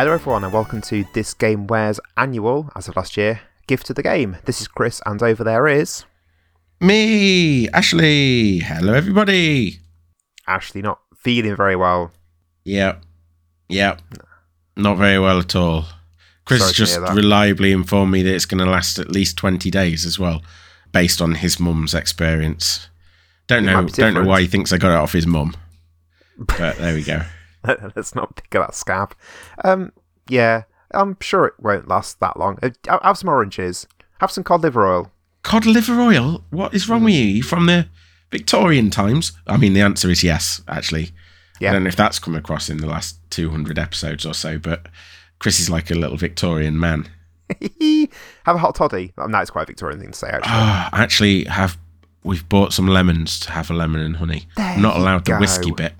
Hello, everyone, and welcome to This Game Where's annual, as of last year, gift to the game. This is Chris, and over there is Me, Ashley. Hello, everybody. Ashley, not feeling very well. Yep, yeah, not very well at all. Chris Sorry just reliably informed me that it's going to last at least twenty days as well, based on his mum's experience. Don't It know, don't know why he thinks I got it off his mum, but there we go. Let's not pick at that scab. Um, yeah, I'm sure it won't last that long. Uh, Have some oranges. Have some cod liver oil. Cod liver oil. What is wrong with you? You from the Victorian times? I mean, the answer is yes. Actually, Yeah. I don't know if that's come across in the last two hundred episodes or so, but Chris is like a little Victorian man. have a hot toddy. Um, that's quite a Victorian thing to say, actually. Ah, actually, have we've bought some lemons to have a lemon and honey. There I'm not allowed the go. whiskey bit,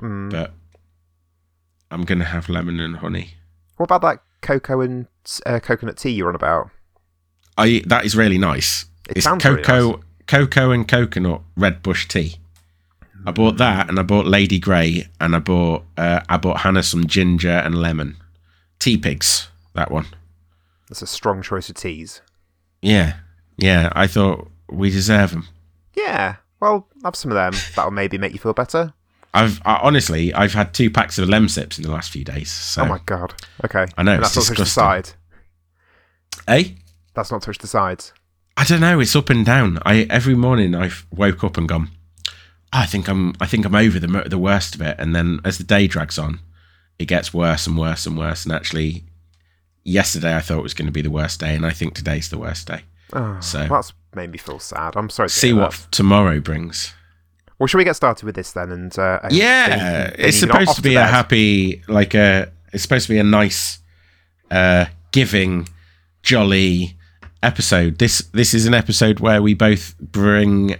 Mm. but I'm gonna have lemon and honey. What about that cocoa and uh, coconut tea you're on about? I that is really nice. It it's sounds really cocoa, cocoa and coconut red bush tea. I bought that, and I bought Lady Grey, and I bought uh, I bought Hannah some ginger and lemon. Teapigs, that one. That's a strong choice of teas. Yeah, yeah. I thought we deserve them. Yeah, well, have some of them. That'll maybe make you feel better. I've I, honestly, I've had two packs of Lemsips in the last few days. So, Oh my god. Okay. I know, And that's not touched the side. eh? That's not touched the sides. I don't know. It's up and down. I every morning I've woke up and gone. "Oh, I think I'm. I think I'm over the the worst of it. And then as the day drags on, it gets worse and worse and worse. And actually, yesterday I thought it was going to be the worst day, and I think today's the worst day. Oh, So- that's made me feel sad. I'm sorry to See what tomorrow brings. Well, shall we get started with this then? And uh, Yeah, then you then it's supposed to be a happy, like a. It's supposed to be a nice, uh, giving, jolly episode. This this is an episode where we both bring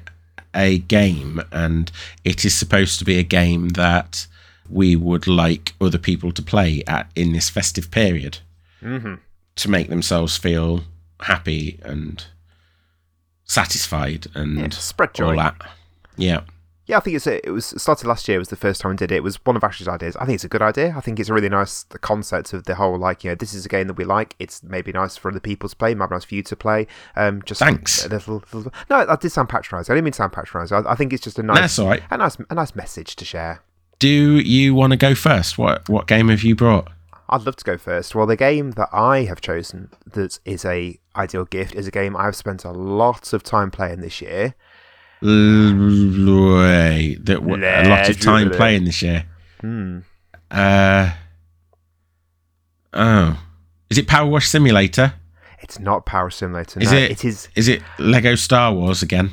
a game, and it is supposed to be a game that we would like other people to play at in this festive period Mhm. to make themselves feel happy and satisfied and Yeah, spread joy. all that. Yeah. Yeah, I think it's a, it was started last year. It Was the first time we did it. It was one of Ashley's ideas. I think it's a good idea. I think it's a really nice the concept of the whole like you know this is a game that we like. It's maybe nice for other people to play. Maybe nice for you to play. Um, just Thanks. A little, little no, I did sound patronising. I didn't mean to sound patronising. I, I think it's just a nice, That's all right. a nice, a nice message to share. Do you want to go first? What what game have you brought? I'd love to go first. Well, the game that I have chosen that is a ideal gift is a game I've spent a lot of time playing this year. That w- a lot of time playing this year. Hmm. Uh oh, is it Power Wash Simulator? It's not Power Simulator. Is no, it- It is. Is it Lego Star Wars again?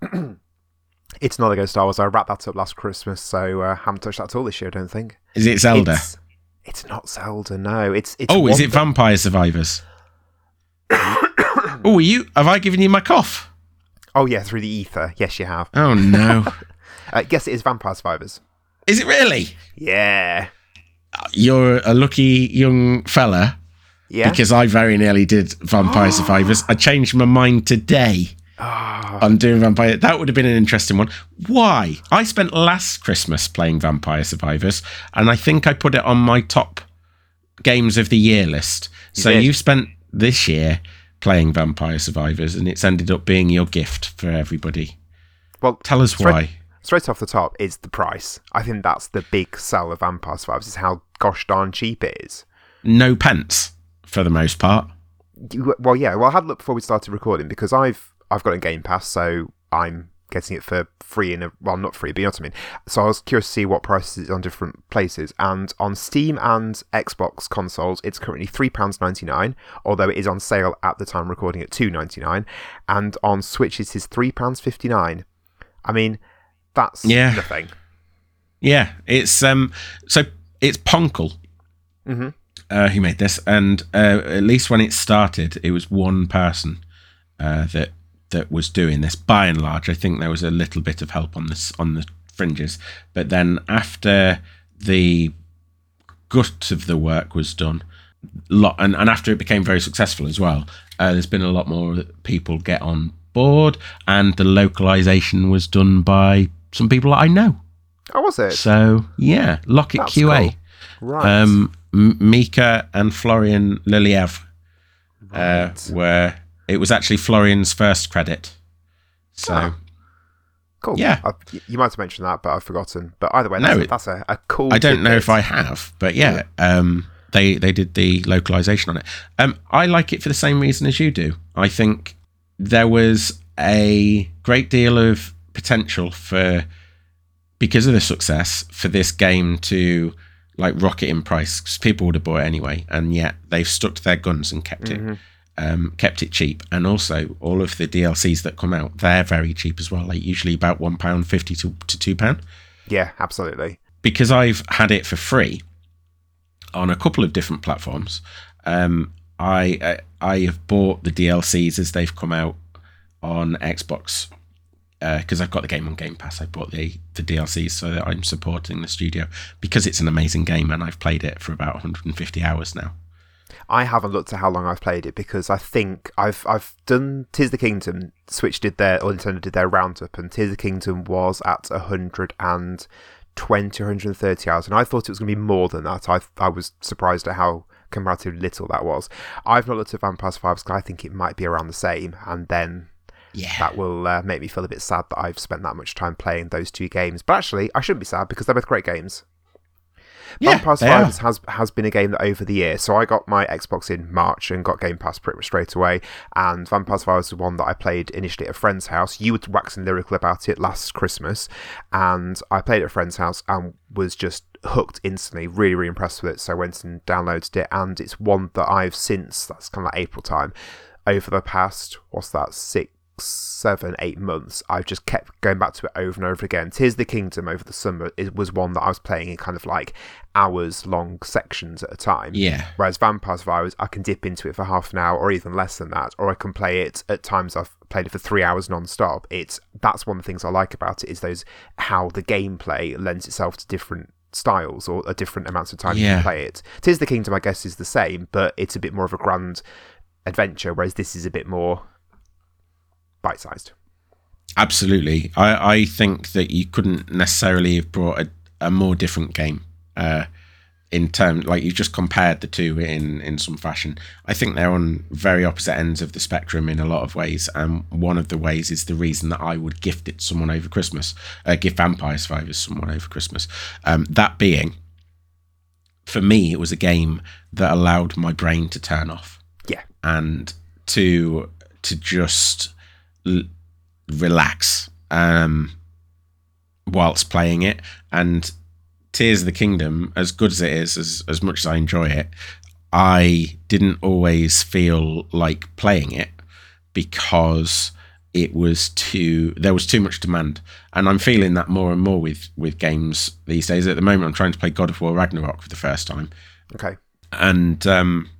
It's not Lego Star Wars. I wrapped that up last Christmas, so uh, haven't touched that at all this year. I don't think. Is it Zelda? It's, it's not Zelda. No. It's. it's oh, is it Vampire Survivors? oh, are you? Have I given you my cough? Oh yeah, through the ether. Yes, you have. Oh no! Uh, yes, it is Vampire Survivors. is it really? Yeah. You're a lucky young fella Yeah. because I very nearly did Vampire Survivors. I changed my mind today. Ah, on doing Vampire. That would have been an interesting one. Why? I spent last Christmas playing Vampire Survivors, and I think I put it on my top games of the year list. so did. you've spent this year playing Vampire Survivors, and it's ended up being your gift for everybody. well, Tell us straight, why. straight off the top is the price. I think that's the big sell of Vampire Survivors. Is how gosh darn cheap it is. No pence for the most part. Well, yeah. Well, I had a look before we started recording because I've I've got a Game Pass, so I'm getting it for free in a well, not free, but you know what I mean. So I was curious to see what prices it's on different places, and on Steam and Xbox consoles, it's currently three pounds ninety nine, although it is on sale at the time recording at two ninety nine, and on Switch it is three pounds fifty nine. I mean, that's Yeah. nothing. Yeah, it's um. So it's poncle Mhm. uh, who made this, and uh, at least when it started, it was one person uh, that that was doing this. By and large, I think there was a little bit of help on this on the fringes, but then after the gut of the work was done, lot and, and after it became very successful as well, uh, there's been a lot more people get on board, and the localization was done by some people that I know. Oh, was it? So yeah, Lockit That's QA. cool. Right. Um, M- Mika and Florian Liliev uh, were. It was actually Florian's first credit. So. Ah. Cool. Yeah. I, you might have mentioned that, but I've forgotten. But either way, No, that's, a, it- that's a, a cool. I don't know if I have, but yeah, um, they they did the localization on it. Um, I like it for the same reason as you do. I think there was a great deal of potential for because of the success for this game to like rocket in price 'cause people would have bought it anyway, and yet they've stuck to their guns and kept it. Um, kept it cheap, and also all of the DLCs that come out, they're very cheap as well. Like usually about one pound fifty to to two pound Yeah, absolutely. because I've had it for free on a couple of different platforms. Um, I I I have bought the DLCs as they've come out on Xbox because I've got the game on Game Pass. I bought the the DLCs so that I'm supporting the studio because it's an amazing game and I've played it for about 150 hours now. I haven't looked at how long I've played it because I think I've I've done Tears of the Kingdom. Switch did their or Nintendo did their roundup, and Tears the Kingdom was at hundred and twenty, 130 hours, and I thought it was going to be more than that. I I was surprised at how comparatively little that was. I've not looked at Vampire Survivors because I think it might be around the same, and then Yeah, that will uh, make me feel a bit sad that I've spent that much time playing those two games. But actually, I shouldn't be sad because they're both great games. Yeah, Vampire are. Survivors has has been a game that over the year. So I got my Xbox in March and got Game Pass pretty much straight away. And Vampire Survivors was one that I played initially at a friend's house. You were waxing lyrical about it last Christmas, and I played at a friend's house and was just hooked instantly. Really, really impressed with it. So I went and downloaded it, and it's one that I've since that's kind of like April time. Over the past what's that six seven, eight months, I've just kept going back to it over and over again. Tears of the Kingdom over the summer it was one that I was playing in kind of like hours long sections at a time. Yeah, Whereas Vampire Survivors, I can dip into it for half an hour or even less than that, or I can play it at times I've played it for three hours non-stop. It's that's one of the things I like about it is those how the gameplay lends itself to different styles or a different amounts of time you can play it. Tears of the Kingdom, I guess, is the same, but it's a bit more of a grand adventure, whereas this is a bit more bite-sized. absolutely. I I think that you couldn't necessarily have brought a, a more different game. Uh, in terms like you just compared the two in in some fashion i think they're on very opposite ends of the spectrum in a lot of ways and one of the ways is the reason that i would gift it to someone over christmas uh, give vampire survivors someone over christmas um, that being for me it was a game that allowed my brain to turn off Yeah. and to to just l- relax um whilst playing it and Tears of the Kingdom, as good as it is, as as much as I enjoy it, I didn't always feel like playing it because it was too there was too much demand. And I'm feeling that more and more with with games these days. At the moment I'm trying to play God of War Ragnarok for the first time. Okay. And um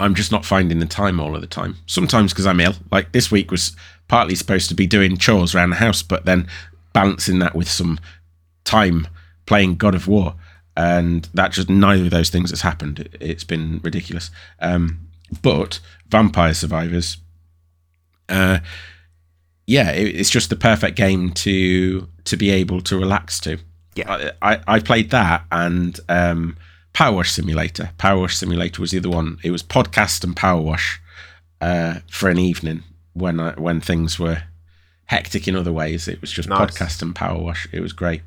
I'm just not finding the time all of the time. Sometimes because I'm ill. Like this week was partly supposed to be doing chores around the house, but then balancing that with some time playing God of War, and that just neither of those things has happened. It- It's been ridiculous. Um, but Vampire Survivors, uh, yeah, it, it's just the perfect game to to be able to relax to. Yeah. I, I, I played that and um, Power Wash Simulator. Power Wash Simulator was the other one. It was podcast and Power Wash uh, for an evening when I, when things were hectic in other ways. It was just Nice. podcast and Power Wash. It was great.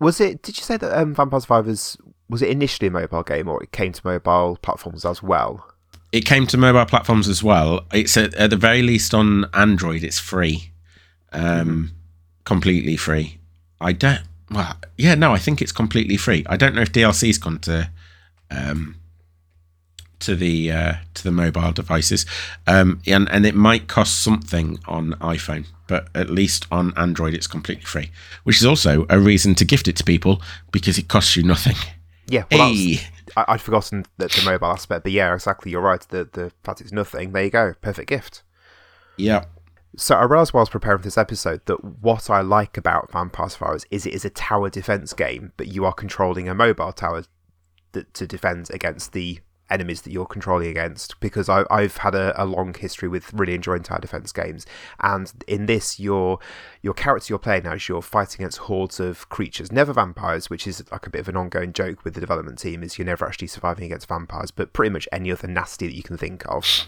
Was it? Did you say that um, Vampire Survivors was it initially a mobile game, or it came to mobile platforms as well? It came to mobile platforms as well. It's at, at the very least on Android. It's free, um, completely free. I don't. Well, yeah, no, I think it's completely free. I don't know if DLC's gone to um, to the uh, to the mobile devices, um, and and it might cost something on iPhone, but at least on Android it's completely free, which is also a reason to gift it to people because it costs you nothing. Yeah. Well, that was- Hey, I, I'd forgotten the, the mobile aspect, but yeah, exactly. You're right. The the fact it's nothing. There you go. Perfect gift. yeah, So I realised while I was preparing for this episode that what I like about Vampire Survivors is it is a tower defense game, but you are controlling a mobile tower to defend against the enemies that you're controlling against because I, I've had a, a, long history with really enjoying tower defense games, and in this, your your character you're playing now is you're fighting against hordes of creatures, never vampires, which is like a bit of an ongoing joke with the development team. Is you're never actually surviving against vampires, but pretty much any other nasty that you can think of,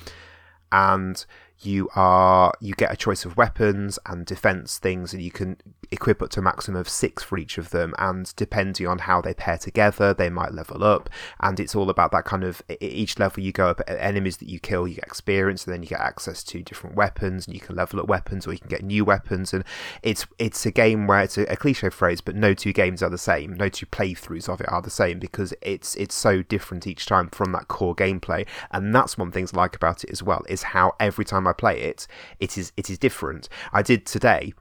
and you are you get a choice of weapons and defense things and you can equip up to a maximum of six for each of them. And depending on how they pair together they might level up. And it's all about that kind of each level you go up enemies that you kill you get experience and then you get access to different weapons and you can level up weapons or you can get new weapons. And it's it's a game where it's a, a cliche phrase but no two games are the same. No two playthroughs of it are the same because it's it's so different each time from that core gameplay. And that's one thing I like about it as well is how every time I play it it is it is different. I did today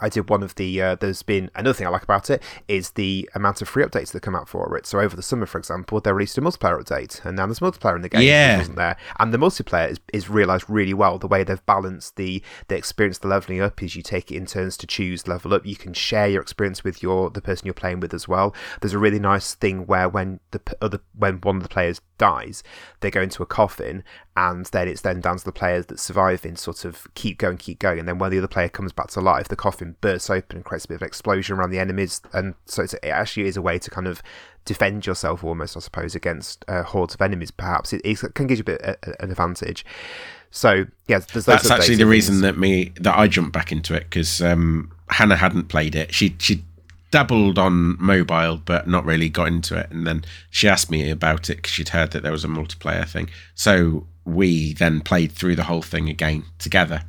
I did one of the. Uh, there's been another thing I like about it is the amount of free updates that come out for it. So over the summer, for example, they released a multiplayer update, and now there's multiplayer in the game. Yeah, wasn't there? And the multiplayer is, is realised really well. The way they've balanced the the experience, the leveling up is you take it in turns to choose level up. You can share your experience with your the person you're playing with as well. There's a really nice thing where when the other when one of the players dies, they go into a coffin, and then it's then down to the players that survive in sort of keep going, keep going, and then when the other player comes back to life, the coffin bursts open and creates a bit of explosion around the enemies, and so it actually is a way to kind of defend yourself almost, I suppose, against uh, hordes of enemies. Perhaps it, it, can give you a bit uh, an advantage. So yeah, that's actually the reason that me that I jumped back into it because um, Hannah hadn't played it. She she dabbled on mobile but not really got into it and then she asked me about it because she'd heard that there was a multiplayer thing so we then played through the whole thing again together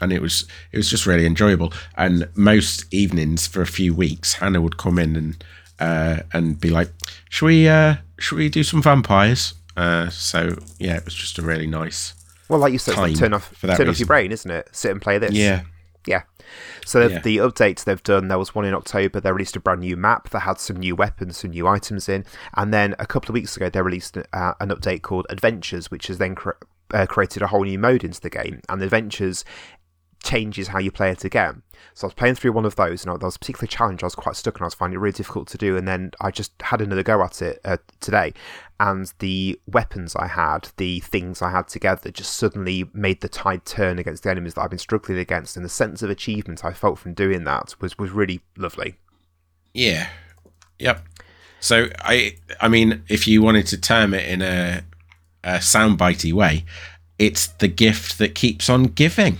and it was it was just really enjoyable and most evenings for a few weeks hannah would come in and uh, and be like should we uh, should we do some vampires uh, so yeah it was just a really nice well like you said like turn off turn reason. off your brain isn't it sit and play this yeah yeah so yeah. the updates they've done, there was one in October. They released a brand new map that had some new weapons, some new items in, and then a couple of weeks ago they released uh, an update called Adventures, which has then cre- uh, created a whole new mode into the game. And Adventures changes how you play it again. So I was playing through one of those, and there was a particular challenge I was quite stuck, and I was finding it really difficult to do. And then I just had another go at it uh, today, and the weapons I had, the things I had together, just suddenly made the tide turn against the enemies that I've been struggling against, and the sense of achievement I felt from doing that was was really lovely. Yeah, yep. So I, I mean, if you wanted to term it in a, a soundbitey way, it's the gift that keeps on giving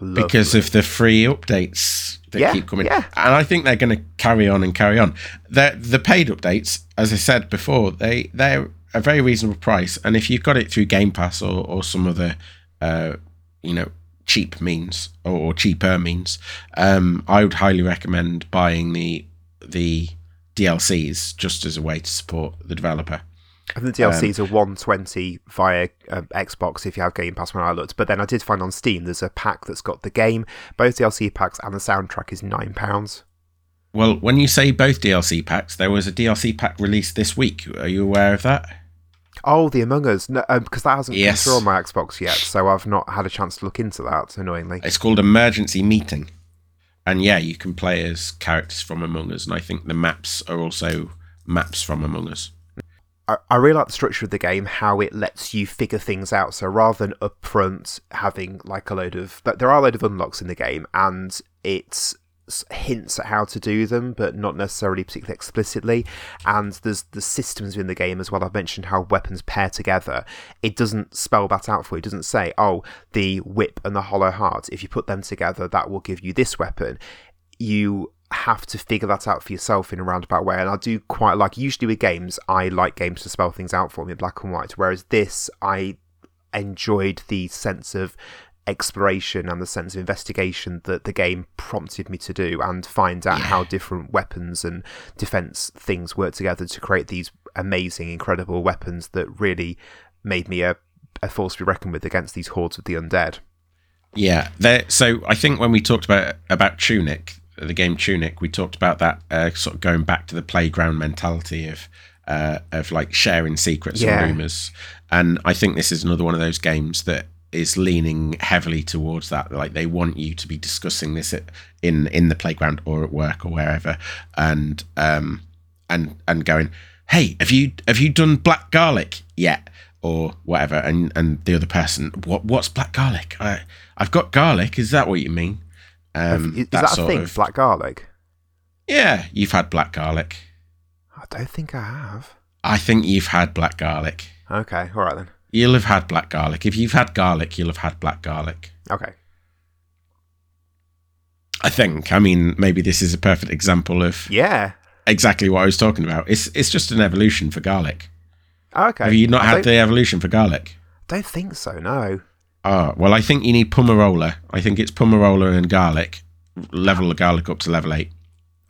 because of the free updates that yeah, keep coming. Yeah. And I think they're going to carry on and carry on. The the paid updates, as I said before, they they're a very reasonable price. And if you've got it through Game Pass or or some other, uh, you know, cheap means or, or cheaper means, um, I would highly recommend buying the the DLCs just as a way to support the developer. And the DLCs um, are 120 via uh, Xbox if you have Game Pass when I looked. But then I did find on Steam there's a pack that's got the game, both DLC packs, and the soundtrack is £9. Well, when you say both DLC packs, there was a DLC pack released this week. Are you aware of that? Oh, the Among Us, no, um, because that hasn't yes. come through on my Xbox yet, so I've not had a chance to look into that. Annoyingly, it's called Emergency Meeting, and yeah, you can play as characters from Among Us, and I think the maps are also maps from Among Us. I, really like the structure of the game, how it lets you figure things out. So rather than upfront having like a load of, there are a load of unlocks in the game, and it's hints at how to do them, but not necessarily particularly explicitly. And there's the systems in the game as well. I've mentioned how weapons pair together. It doesn't spell that out for you. It doesn't say, oh, the whip and the hollow heart. If you put them together, that will give you this weapon. You have to figure that out for yourself in a roundabout way. And I do quite like, usually with games, I like games to spell things out for me in black and white. Whereas this, I enjoyed the sense of exploration and the sense of investigation that the game prompted me to do and find out yeah. how different weapons and defense things work together to create these amazing, incredible weapons that really made me a, a force to be reckoned with against these hordes of the undead. Yeah, so I think when we talked about about Tunic, the game Tunic, we talked about that uh, sort of going back to the playground mentality of uh, of like sharing secrets yeah. and rumors. And I think this is another one of those games that is leaning heavily towards that. Like they want you to be discussing this at, in in the playground or at work or wherever, and um and and going, "Hey, have you have you done black garlic yet?" Or whatever, and and the other person, what what's black garlic? I I've got garlic. Is that what you mean? Um, is, is that, a thing? of- Black garlic? yeah, you've had black garlic. I don't think I have. I think you've had black garlic. Okay, all right then. You'll have had black garlic. If you've had garlic, you'll have had black garlic. Okay. I think. I mean, maybe this is a perfect example of Yeah. exactly what I was talking about. It's it's just an evolution for garlic. Okay. Have you not I had the evolution for garlic? don't think so. No. Oh, well, I think you need Pummarola. I think it's Pummarola and garlic. Level the garlic up to level eight.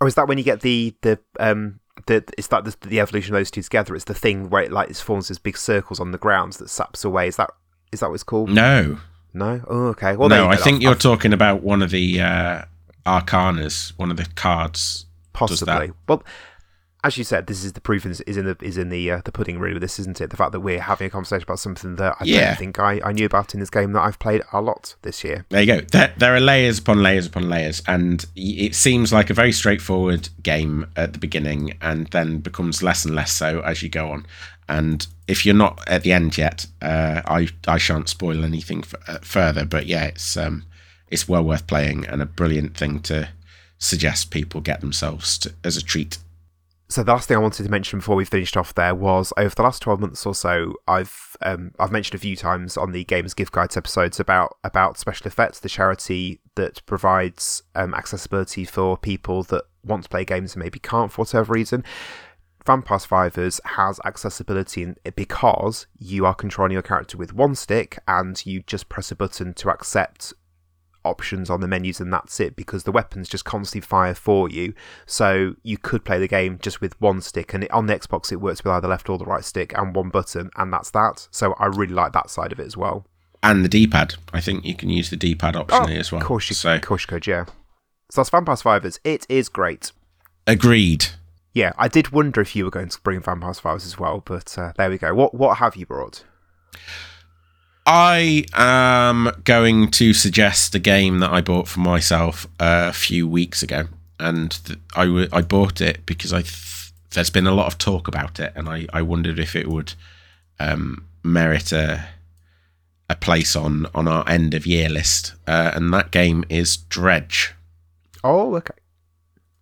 Or is that when you get the the um the it's like the, the evolution of those two together? It's the thing where it like it forms these big circles on the grounds that saps away. Is that is that what it's called? No, No. Oh, okay. Well, no, I think I've- you're I've- talking about one of the uh, arcanas, one of the cards. does that. possibly. Well, as you said, this is the proof is in the is in the uh, the pudding really. This isn't it. The fact that we're having a conversation about something that I Yeah. don't think I, I knew about in this game that I've played a lot this year. There you go. There, there are layers upon layers upon layers, and it seems like a very straightforward game at the beginning, and then becomes less and less so as you go on. And if you're not at the end yet, uh, I I shan't spoil anything f- uh, further. But yeah, it's um it's well worth playing and a brilliant thing to suggest people get themselves to, as a treat. So the last thing I wanted to mention before we finished off there was over the last twelve months or so, I've um, I've mentioned a few times on the Games Gift Guides episodes about about Special Effects, the charity that provides um, accessibility for people that want to play games and maybe can't for whatever reason. Vampire Survivors has accessibility because you are controlling your character with one stick and you just press a button to accept options on the menus and that's it because the weapons just constantly fire for you. So you could play the game just with one stick and it, on the xbox it works with either left or the right stick and one button and that's that. So i really like that side of it as well. And the D-pad, I think you can use the D-pad optionally as well. of course you, so of course you could yeah. So that's vampire survivors it is great. Agreed. yeah i did wonder if you were going to bring vampire survivors as well but uh, there we go. What what have you brought I am going to suggest a game that I bought for myself a few weeks ago, and th- I w- I bought it because I th- there's been a lot of talk about it, and I, I wondered if it would um, merit a a place on on our end of year list, uh, and that game is Dredge. oh okay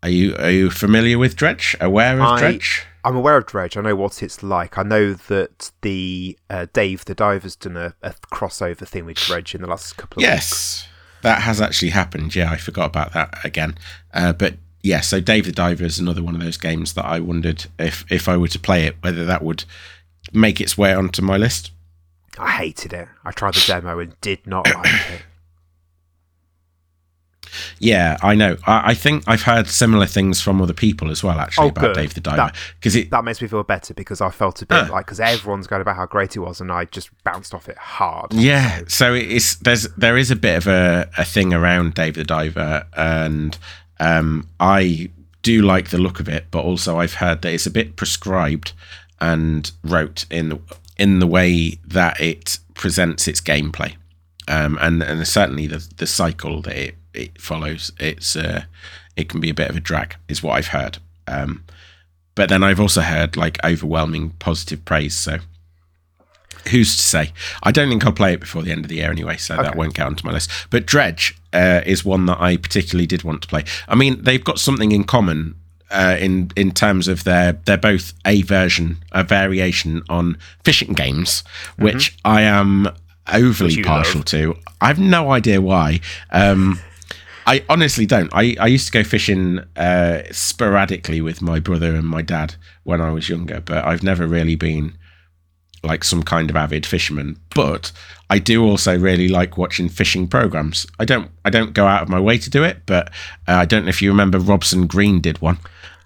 Are you are you familiar with Dredge? Aware of I- Dredge? I'm aware of Dredge. I know what it's like. I know that the uh, Dave the Diver's done a, a crossover thing with Dredge in the last couple of weeks. Yes, that has actually happened. Yeah, I forgot about that again. Uh, but yeah, so Dave the Diver is another one of those games that I wondered if if I were to play it, whether that would make its way onto my list. I hated it. I tried the demo and did not like it. Yeah, I know. I, I think I've heard similar things from other people as well, actually, Oh, about good. Dave the Diver. Because it, That makes me feel better because I felt a bit Ah. like because everyone's going about how great it was and I just bounced off it hard. Yeah, so it's there's there is a bit of a, a thing around Dave the Diver, and um, I do like the look of it, but also I've heard that it's a bit prescribed and wrote in in the way that it presents its gameplay, um, and and certainly the the cycle that it, it follows, it's uh, it can be a bit of a drag, is what I've heard. Um, but then I've also heard like overwhelming positive praise, so who's to say? I don't think I'll play it before the end of the year anyway, so that won't get onto my list. But Dredge uh, is one that I particularly did want to play. I mean, they've got something in common uh, in in terms of they're they're both a version, a variation on fishing games, which I am overly partial love. to. I have no idea why. Um, I honestly don't. I, I used to go fishing uh, sporadically with my brother and my dad when I was younger, but I've never really been like some kind of avid fisherman. But I do also really like watching fishing programs. I don't I don't go out of my way to do it, but uh, I don't know if you remember Robson Green did one.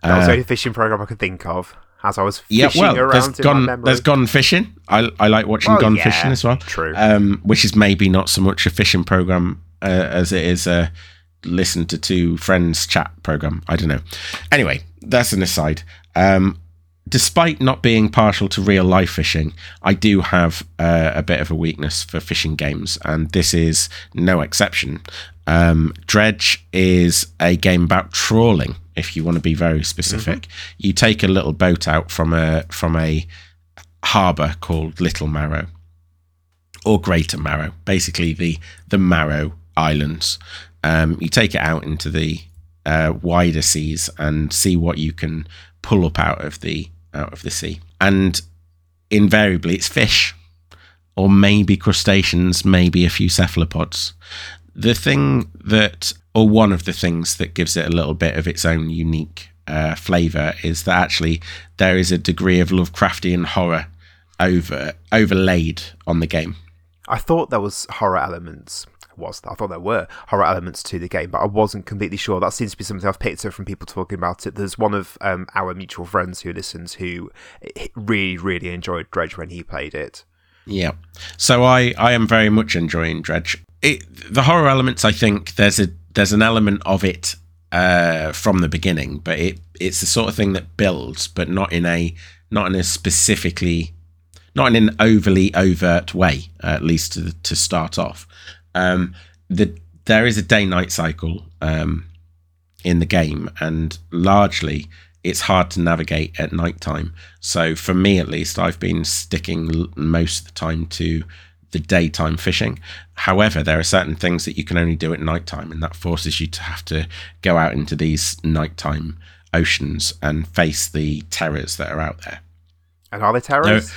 That was the only fishing program I could think of as I was Uh, Yeah, fishing well, there's around my gone memory. there's gone fishing. I I like watching Well, gone yeah, fishing as well. true. Um, which is maybe not so much a fishing program uh, as it is a listen to two friends chat program. I don't know. Anyway, that's an aside. Um, despite not being partial to real life fishing, I do have uh, a bit of a weakness for fishing games, and this is no exception. Um, Dredge is a game about trawling if you want to be very specific. You take a little boat out from a from a harbour called Little Marrow or Greater Marrow, basically the the Marrow Islands. Um, you take it out into the uh, wider seas and see what you can pull up out of the out of the sea. And invariably, it's fish, or maybe crustaceans, maybe a few cephalopods. The thing that, or one of the things that gives it a little bit of its own unique uh, flavour is that actually there is a degree of Lovecraftian horror over overlaid on the game. I thought there was horror elements. Was I thought there were horror elements to the game, but I wasn't completely sure. That seems to be something I've picked up from people talking about it. There's one of um, our mutual friends who listens who really, really enjoyed Dredge when he played it. Yeah. So I I am very much enjoying Dredge. It the horror elements. I think there's a there's an element of it uh, from the beginning, but it it's the sort of thing that builds, but not in a not in a specifically not in an overly overt way, at least to to start off. Um, the there is a day night cycle um, in the game, and largely it's hard to navigate at night time. So for me, at least, I've been sticking most of the time to the daytime fishing. However, there are certain things that you can only do at nighttime, and that forces you to have to go out into these nighttime oceans and face the terrors that are out there. And are they terrors?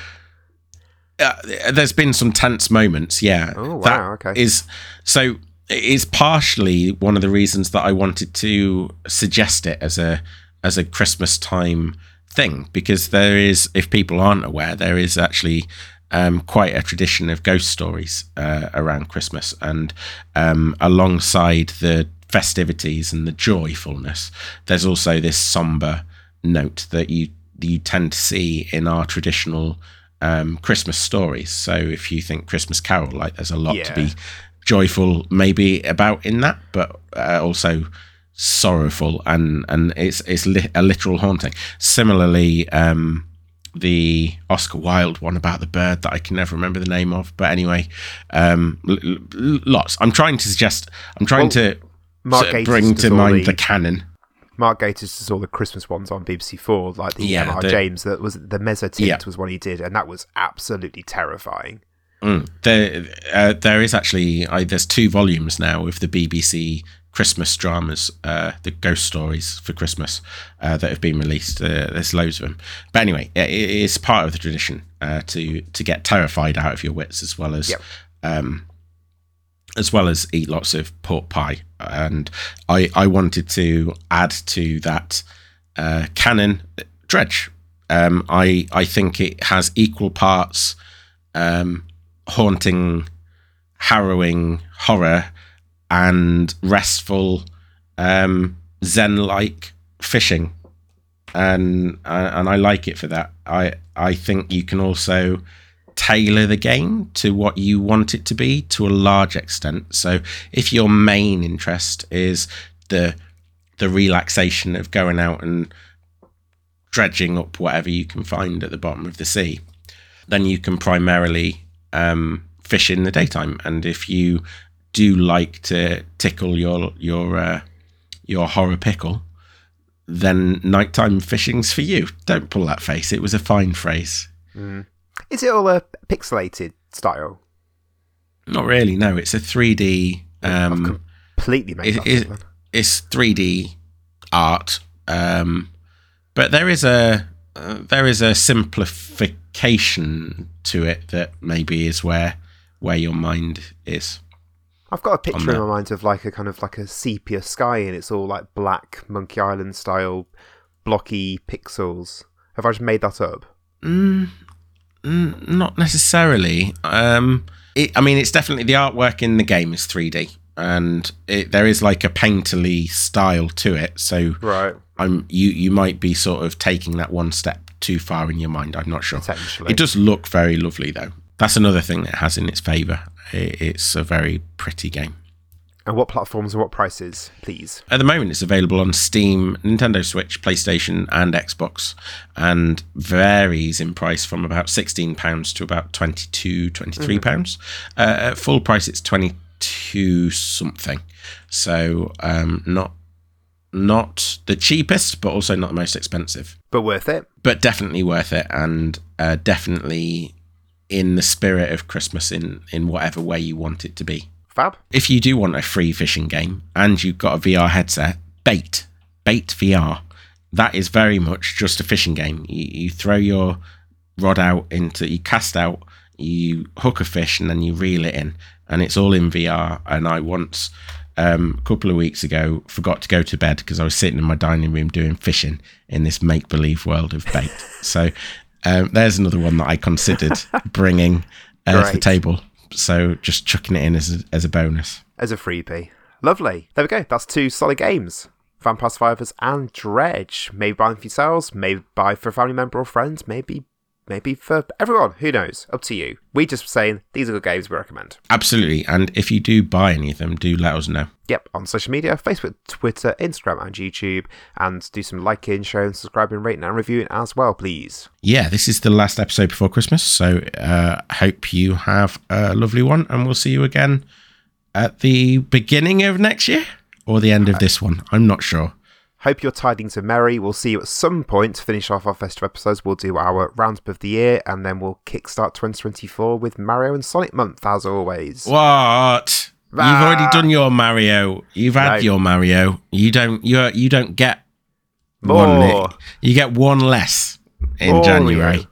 Uh, there's been some tense moments, yeah. Oh wow, okay. Is so it's partially one of the reasons that I wanted to suggest it as a as a Christmas time thing because there is, if people aren't aware, there is actually um, quite a tradition of ghost stories uh, around Christmas, and um, alongside the festivities and the joyfulness, there's also this somber note that you you tend to see in our traditional um, Christmas stories. So if you think Christmas Carol, like there's a lot Yeah. to be joyful maybe about in that, but uh, also sorrowful and and it's it's li- a literal haunting. Similarly, um, the Oscar Wilde one about the bird that I can never remember the name of, but anyway, um, l- l- lots. I'm trying to suggest. I'm trying Well, to Mark sort bring to mind the- the canon. Mark Gatiss does all the Christmas ones on BBC Four, like the Yeah, MR the- James. That was the Mezzotint Yeah. was one he did, and that was absolutely terrifying. Mm. There, uh, there is actually I, there's two volumes now of the BBC Christmas dramas, uh, the ghost stories for Christmas uh, that have been released. Uh, there's loads of them. But anyway, it, it is part of the tradition uh, to to get terrified out of your wits as well as Yep. um, as well as eat lots of pork pie. And I I wanted to add to that uh, canon dredge. Um, I I think it has equal parts um, haunting, harrowing horror, and restful, um, zen-like fishing, and and I like it for that. I I think you can also tailor the game to what you want it to be to a large extent. So if your main interest is the the relaxation of going out and dredging up whatever you can find at the bottom of the sea, then you can primarily um, fish in the daytime. And if you do like to tickle your your uh, your horror pickle, then nighttime fishing's for you. Don't pull that face. It was a fine phrase. Is it all a pixelated style? Not really. No, it's a 3D. Um, Completely made it, it, up it's 3D art, um, but there is a uh, there is a simplification to it that maybe is where where your mind is. I've got a picture in my mind of like a kind of like a sepia sky, and it's all like black Monkey Island style, blocky pixels. Have I just made that up? Mm, mm, not necessarily. Um, it, I mean, it's definitely the artwork in the game is 3D, and it, there is like a painterly style to it. So Right. I'm you you might be sort of taking that one step too far in your mind. I'm not sure. It does look very lovely though. That's another thing that it has in its favour. It, it's a very pretty game. And what platforms and what prices, please? At the moment, it's available on Steam, Nintendo Switch, PlayStation, and Xbox, and varies in price from about £16 to about £22, £23. pounds. Uh, at full price, it's 22 something. So, um, not not the cheapest, but also not the most expensive. But worth it. But definitely worth it, and uh, definitely in the spirit of Christmas in in whatever way you want it to be. Fab. If you do want a free fishing game and you've got a VR headset, Bait, Bait VR, that is very much just a fishing game. You, you throw your rod out into, you cast out, you hook a fish, and then you reel it in, and it's all in VR. And I once um, a couple of weeks ago forgot to go to bed because I was sitting in my dining room doing fishing in this make believe world of bait. so um, there's another one that I considered bringing uh, to the table. So just chucking it in as a, as a bonus. As a freebie. Lovely. There we go. That's two solid games. Vampire Survivors and Dredge. Maybe buy them for yourselves, maybe buy for a family member or friends, maybe maybe for everyone. Who knows? Up to you. We just saying these are the games we recommend. Absolutely. And if you do buy any of them, do let us know. Yep, on social media Facebook, Twitter, Instagram, and YouTube. And do some liking, sharing, subscribing, rating, and reviewing as well, please. Yeah, this is the last episode before Christmas. So uh, hope you have a lovely one. And we'll see you again at the beginning of next year or the end of this one. I'm not sure. Hope your tidings are merry. We'll see you at some point to finish off our festive episodes. We'll do our roundup of the year and then we'll kickstart 2024 with Mario and Sonic month as always. What? You've already done your Mario. You've had No. your Mario. You don't. You you don't get More. One, you get one less in Mario. January.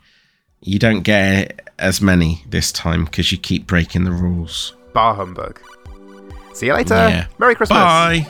You don't get as many this time because you keep breaking the rules. Bar humbug. See you later. Yeah. Merry Christmas. Bye.